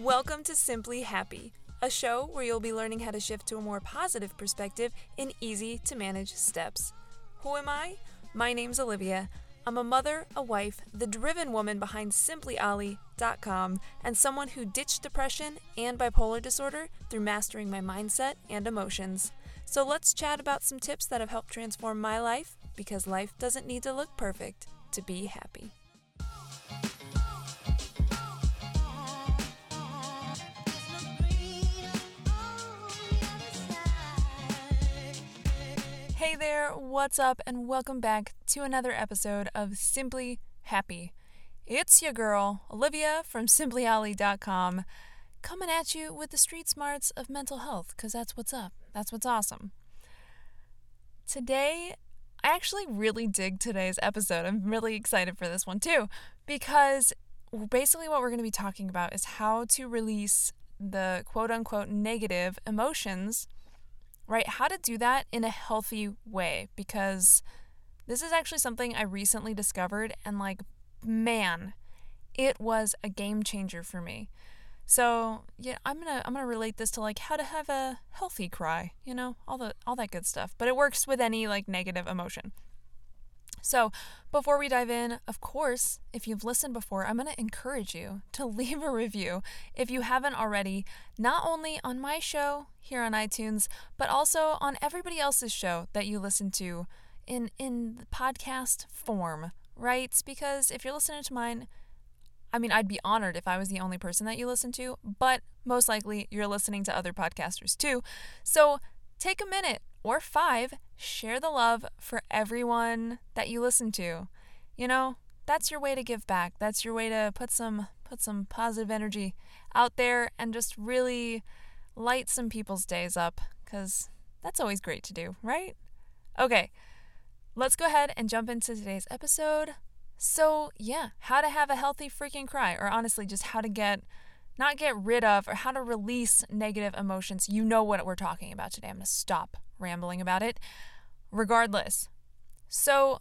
Welcome to Simply Happy, a show where you'll be learning how to shift to a more positive perspective in easy to manage steps. Who am I? My name's Olivia. I'm a mother, a wife, the driven woman behind simplyolly.com, and someone who ditched depression and bipolar disorder through mastering my mindset and emotions. So let's chat about some tips that have helped transform my life because life doesn't need to look perfect to be happy. Hey there, what's up, and welcome back to another episode of Simply Happy. It's your girl, Olivia from simplyolly.com, coming at you with the street smarts of mental health, because that's what's up. That's what's awesome. Today, I actually really dig today's episode. I'm really excited for this one too, because basically what we're going to be talking about is how to release the quote unquote negative emotions right? How to do that in a healthy way because this is actually something I recently discovered and like man, it was a game changer for me. So, yeah, I'm going to I'm going to relate this to like how to have a healthy cry, you know, all the all that good stuff. But it works with any like negative emotion. So, before we dive in, of course, if you've listened before, I'm going to encourage you to leave a review if you haven't already, not only on my show here on iTunes, but also on everybody else's show that you listen to in in podcast form, right? Because if you're listening to mine, I mean, I'd be honored if I was the only person that you listen to, but most likely you're listening to other podcasters too. So, take a minute or five, share the love for everyone that you listen to. You know, that's your way to give back. That's your way to put some put some positive energy out there and just really light some people's days up cuz that's always great to do, right? Okay. Let's go ahead and jump into today's episode. So, yeah, how to have a healthy freaking cry or honestly just how to get not get rid of or how to release negative emotions. You know what we're talking about today. I'm going to stop rambling about it. Regardless, so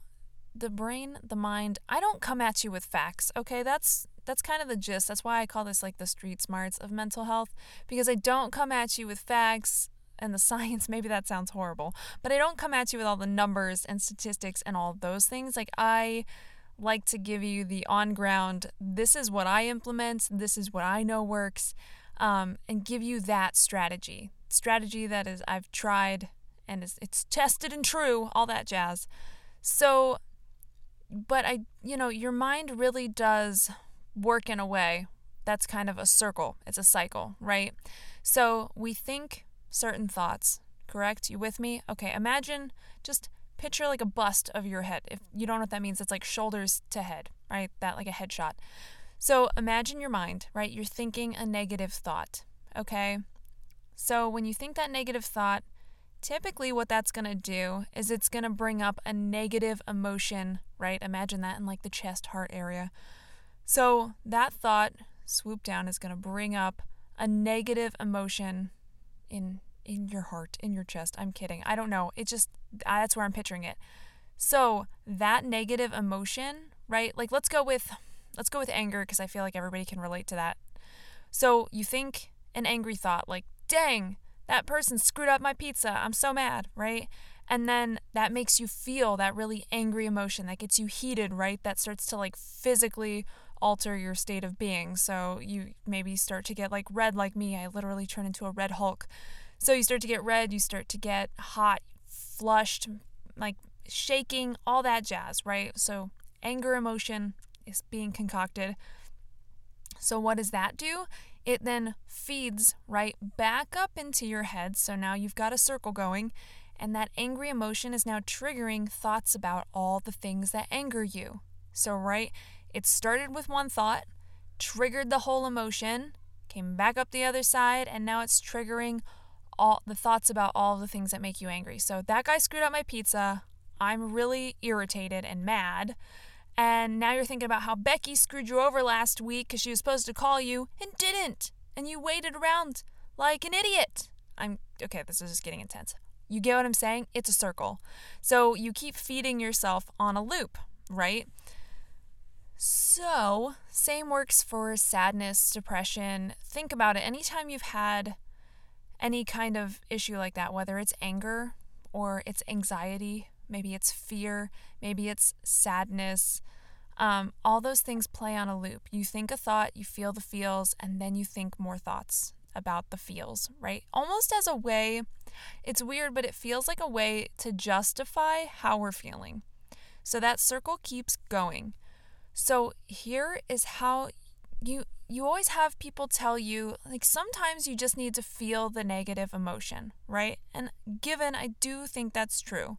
the brain, the mind, I don't come at you with facts, okay? That's that's kind of the gist. That's why I call this like the street smarts of mental health because I don't come at you with facts and the science. Maybe that sounds horrible, but I don't come at you with all the numbers and statistics and all those things. Like I like to give you the on ground, this is what I implement, this is what I know works, um, and give you that strategy. Strategy that is I've tried and it's, it's tested and true, all that jazz. So, but I, you know, your mind really does work in a way that's kind of a circle, it's a cycle, right? So we think certain thoughts, correct? You with me? Okay, imagine just picture like a bust of your head. If you don't know what that means, it's like shoulders to head, right? That like a headshot. So imagine your mind, right? You're thinking a negative thought, okay? So when you think that negative thought, typically what that's going to do is it's going to bring up a negative emotion, right? Imagine that in like the chest heart area. So that thought swoop down is going to bring up a negative emotion in in your heart, in your chest. I'm kidding. I don't know. It just that's where I'm picturing it. So, that negative emotion, right? Like let's go with let's go with anger because I feel like everybody can relate to that. So, you think an angry thought like, "Dang, that person screwed up my pizza. I'm so mad," right? And then that makes you feel that really angry emotion that gets you heated, right? That starts to like physically alter your state of being. So you maybe start to get like red like me. I literally turn into a red Hulk. So you start to get red, you start to get hot, flushed, like shaking, all that jazz, right? So anger emotion is being concocted. So what does that do? It then feeds right back up into your head. So now you've got a circle going, and that angry emotion is now triggering thoughts about all the things that anger you. So, right, it started with one thought, triggered the whole emotion, came back up the other side, and now it's triggering all the thoughts about all the things that make you angry. So that guy screwed up my pizza. I'm really irritated and mad. And now you're thinking about how Becky screwed you over last week because she was supposed to call you and didn't. And you waited around like an idiot. I'm okay, this is just getting intense. You get what I'm saying? It's a circle. So you keep feeding yourself on a loop, right? So, same works for sadness, depression. Think about it. Anytime you've had any kind of issue like that, whether it's anger or it's anxiety, maybe it's fear, maybe it's sadness, um, all those things play on a loop. You think a thought, you feel the feels, and then you think more thoughts about the feels, right? Almost as a way, it's weird, but it feels like a way to justify how we're feeling. So that circle keeps going. So here is how you you always have people tell you like sometimes you just need to feel the negative emotion, right? And given I do think that's true.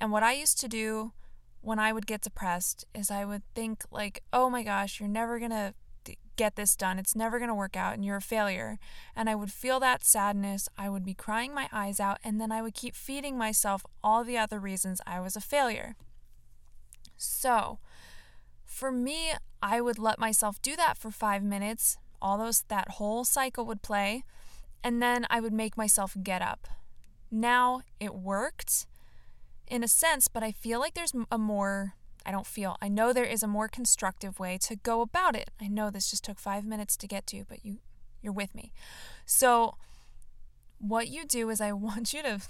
And what I used to do when I would get depressed is I would think like, "Oh my gosh, you're never going to get this done. It's never going to work out and you're a failure." And I would feel that sadness. I would be crying my eyes out and then I would keep feeding myself all the other reasons I was a failure. So, for me, I would let myself do that for five minutes. All those, that whole cycle would play. And then I would make myself get up. Now it worked in a sense, but I feel like there's a more, I don't feel, I know there is a more constructive way to go about it. I know this just took five minutes to get to, but you, you're with me. So, what you do is I want you to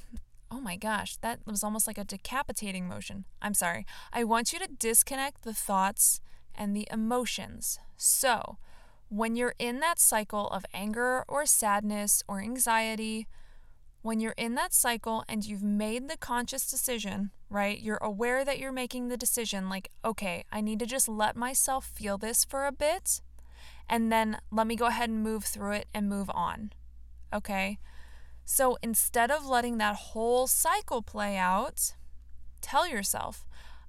Oh my gosh, that was almost like a decapitating motion. I'm sorry. I want you to disconnect the thoughts and the emotions. So, when you're in that cycle of anger or sadness or anxiety, when you're in that cycle and you've made the conscious decision, right? You're aware that you're making the decision, like, okay, I need to just let myself feel this for a bit, and then let me go ahead and move through it and move on. Okay? So instead of letting that whole cycle play out, tell yourself,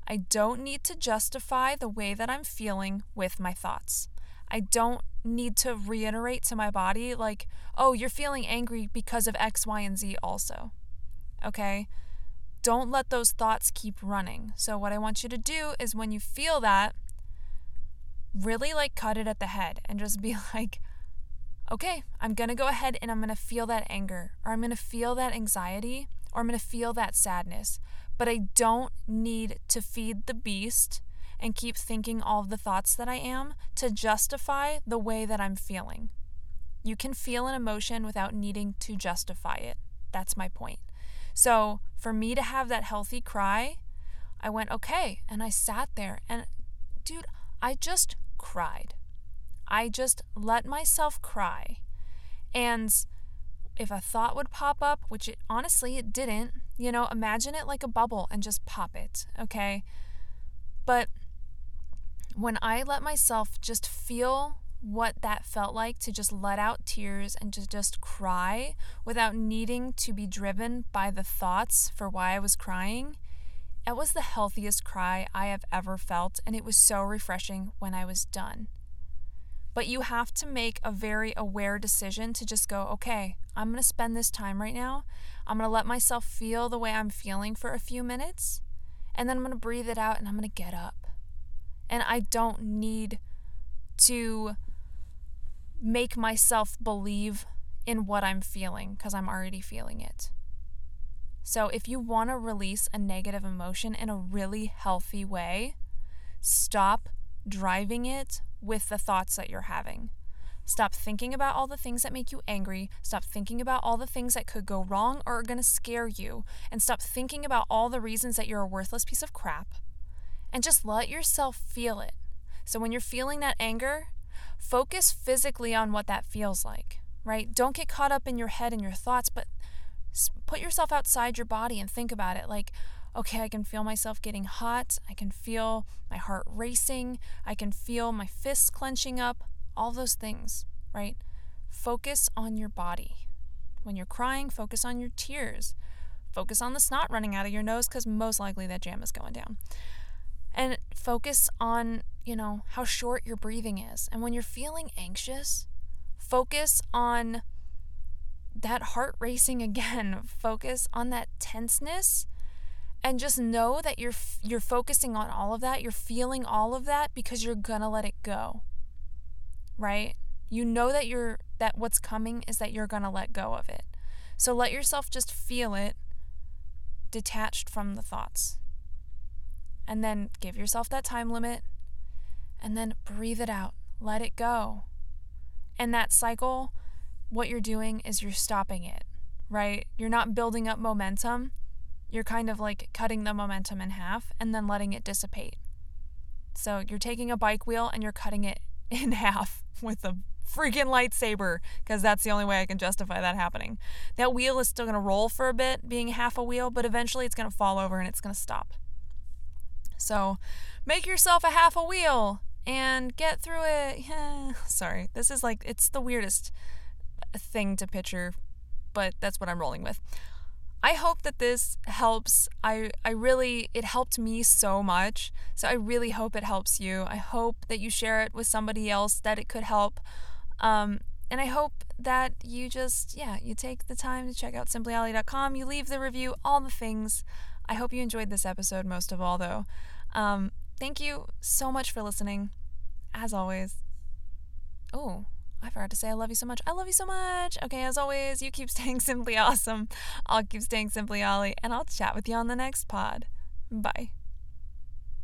I don't need to justify the way that I'm feeling with my thoughts. I don't need to reiterate to my body, like, oh, you're feeling angry because of X, Y, and Z also. Okay? Don't let those thoughts keep running. So, what I want you to do is when you feel that, really like cut it at the head and just be like, okay, I'm to go ahead and I'm to feel that anger, or I'm to feel that anxiety, or I'm to feel that sadness. But I don't need to feed the beast and keep thinking all the thoughts that I am to justify the way that I'm feeling. You can feel an emotion without needing to justify it. That's my point. So, for me to have that healthy cry, I went, okay. And I sat there and, dude, I just cried. I just let myself cry. And if a thought would pop up, which it honestly it didn't, you know, imagine it like a bubble and just pop it, okay? But when I let myself just feel what that felt like to just let out tears and to just cry without needing to be driven by the thoughts for why I was crying, it was the healthiest cry I have ever felt, and it was so refreshing when I was done. But you have to make a very aware decision to just go, okay, I'm going to spend this time right now. I'm going to let myself feel the way I'm feeling for a few minutes. And then I'm going to breathe it out and I'm going to get up. And I don't need to make myself believe in what I'm feeling because I'm already feeling it. So if you want to release a negative emotion in a really healthy way, stop driving it with the thoughts that you're having. Stop thinking about all the things that make you angry. Stop thinking about all the things that could go wrong or are going to scare you. And stop thinking about all the reasons that you're a worthless piece of crap. And just let yourself feel it. So when you're feeling that anger, focus physically on what that feels like, right? Don't get caught up in your head and your thoughts, but put yourself outside your body and think about it. Like, okay, I can feel myself getting hot. I can feel my heart racing. I can feel my fists clenching up. All those things, right? Focus on your body. When you're crying, focus on your tears. Focus on the snot running out of your nose because most likely that jam is going down. And focus on, you know, how short your breathing is. And when you're feeling anxious, focus on that heart racing again. Focus on that tenseness and just know that you're you're focusing on all of that you're feeling all of that because you're gonna let it go right you know that you're that what's coming is that you're gonna let go of it so let yourself just feel it detached from the thoughts and then give yourself that time limit and then breathe it out. Let it go. And that cycle, what you're doing is you're stopping it, right? You're not building up momentum. You're kind of like cutting the momentum in half and then letting it dissipate. So you're taking a bike wheel and you're cutting it in half with a freaking lightsaber because that's the only way I can justify that happening. That wheel is still going to roll for a bit, being half a wheel, but eventually it's going to fall over and it's going to stop. So make yourself a half a wheel and get through it. Sorry, this is like, it's the weirdest thing to picture, but that's what I'm rolling with. I hope that this helps. I I really it helped me so much. So I really hope it helps you. I hope that you share it with somebody else that it could help. Um, and I hope that you just yeah, you take the time to check out simplyolly.com, you leave the review, all the things. I hope you enjoyed this episode most of all though. Um, thank you so much for listening. As always. Oh, I forgot to say I love you so much. I love you so much. Okay, as always, you keep staying simply awesome. I'll keep staying simply Ollie, and I'll chat with you on the next pod. Bye.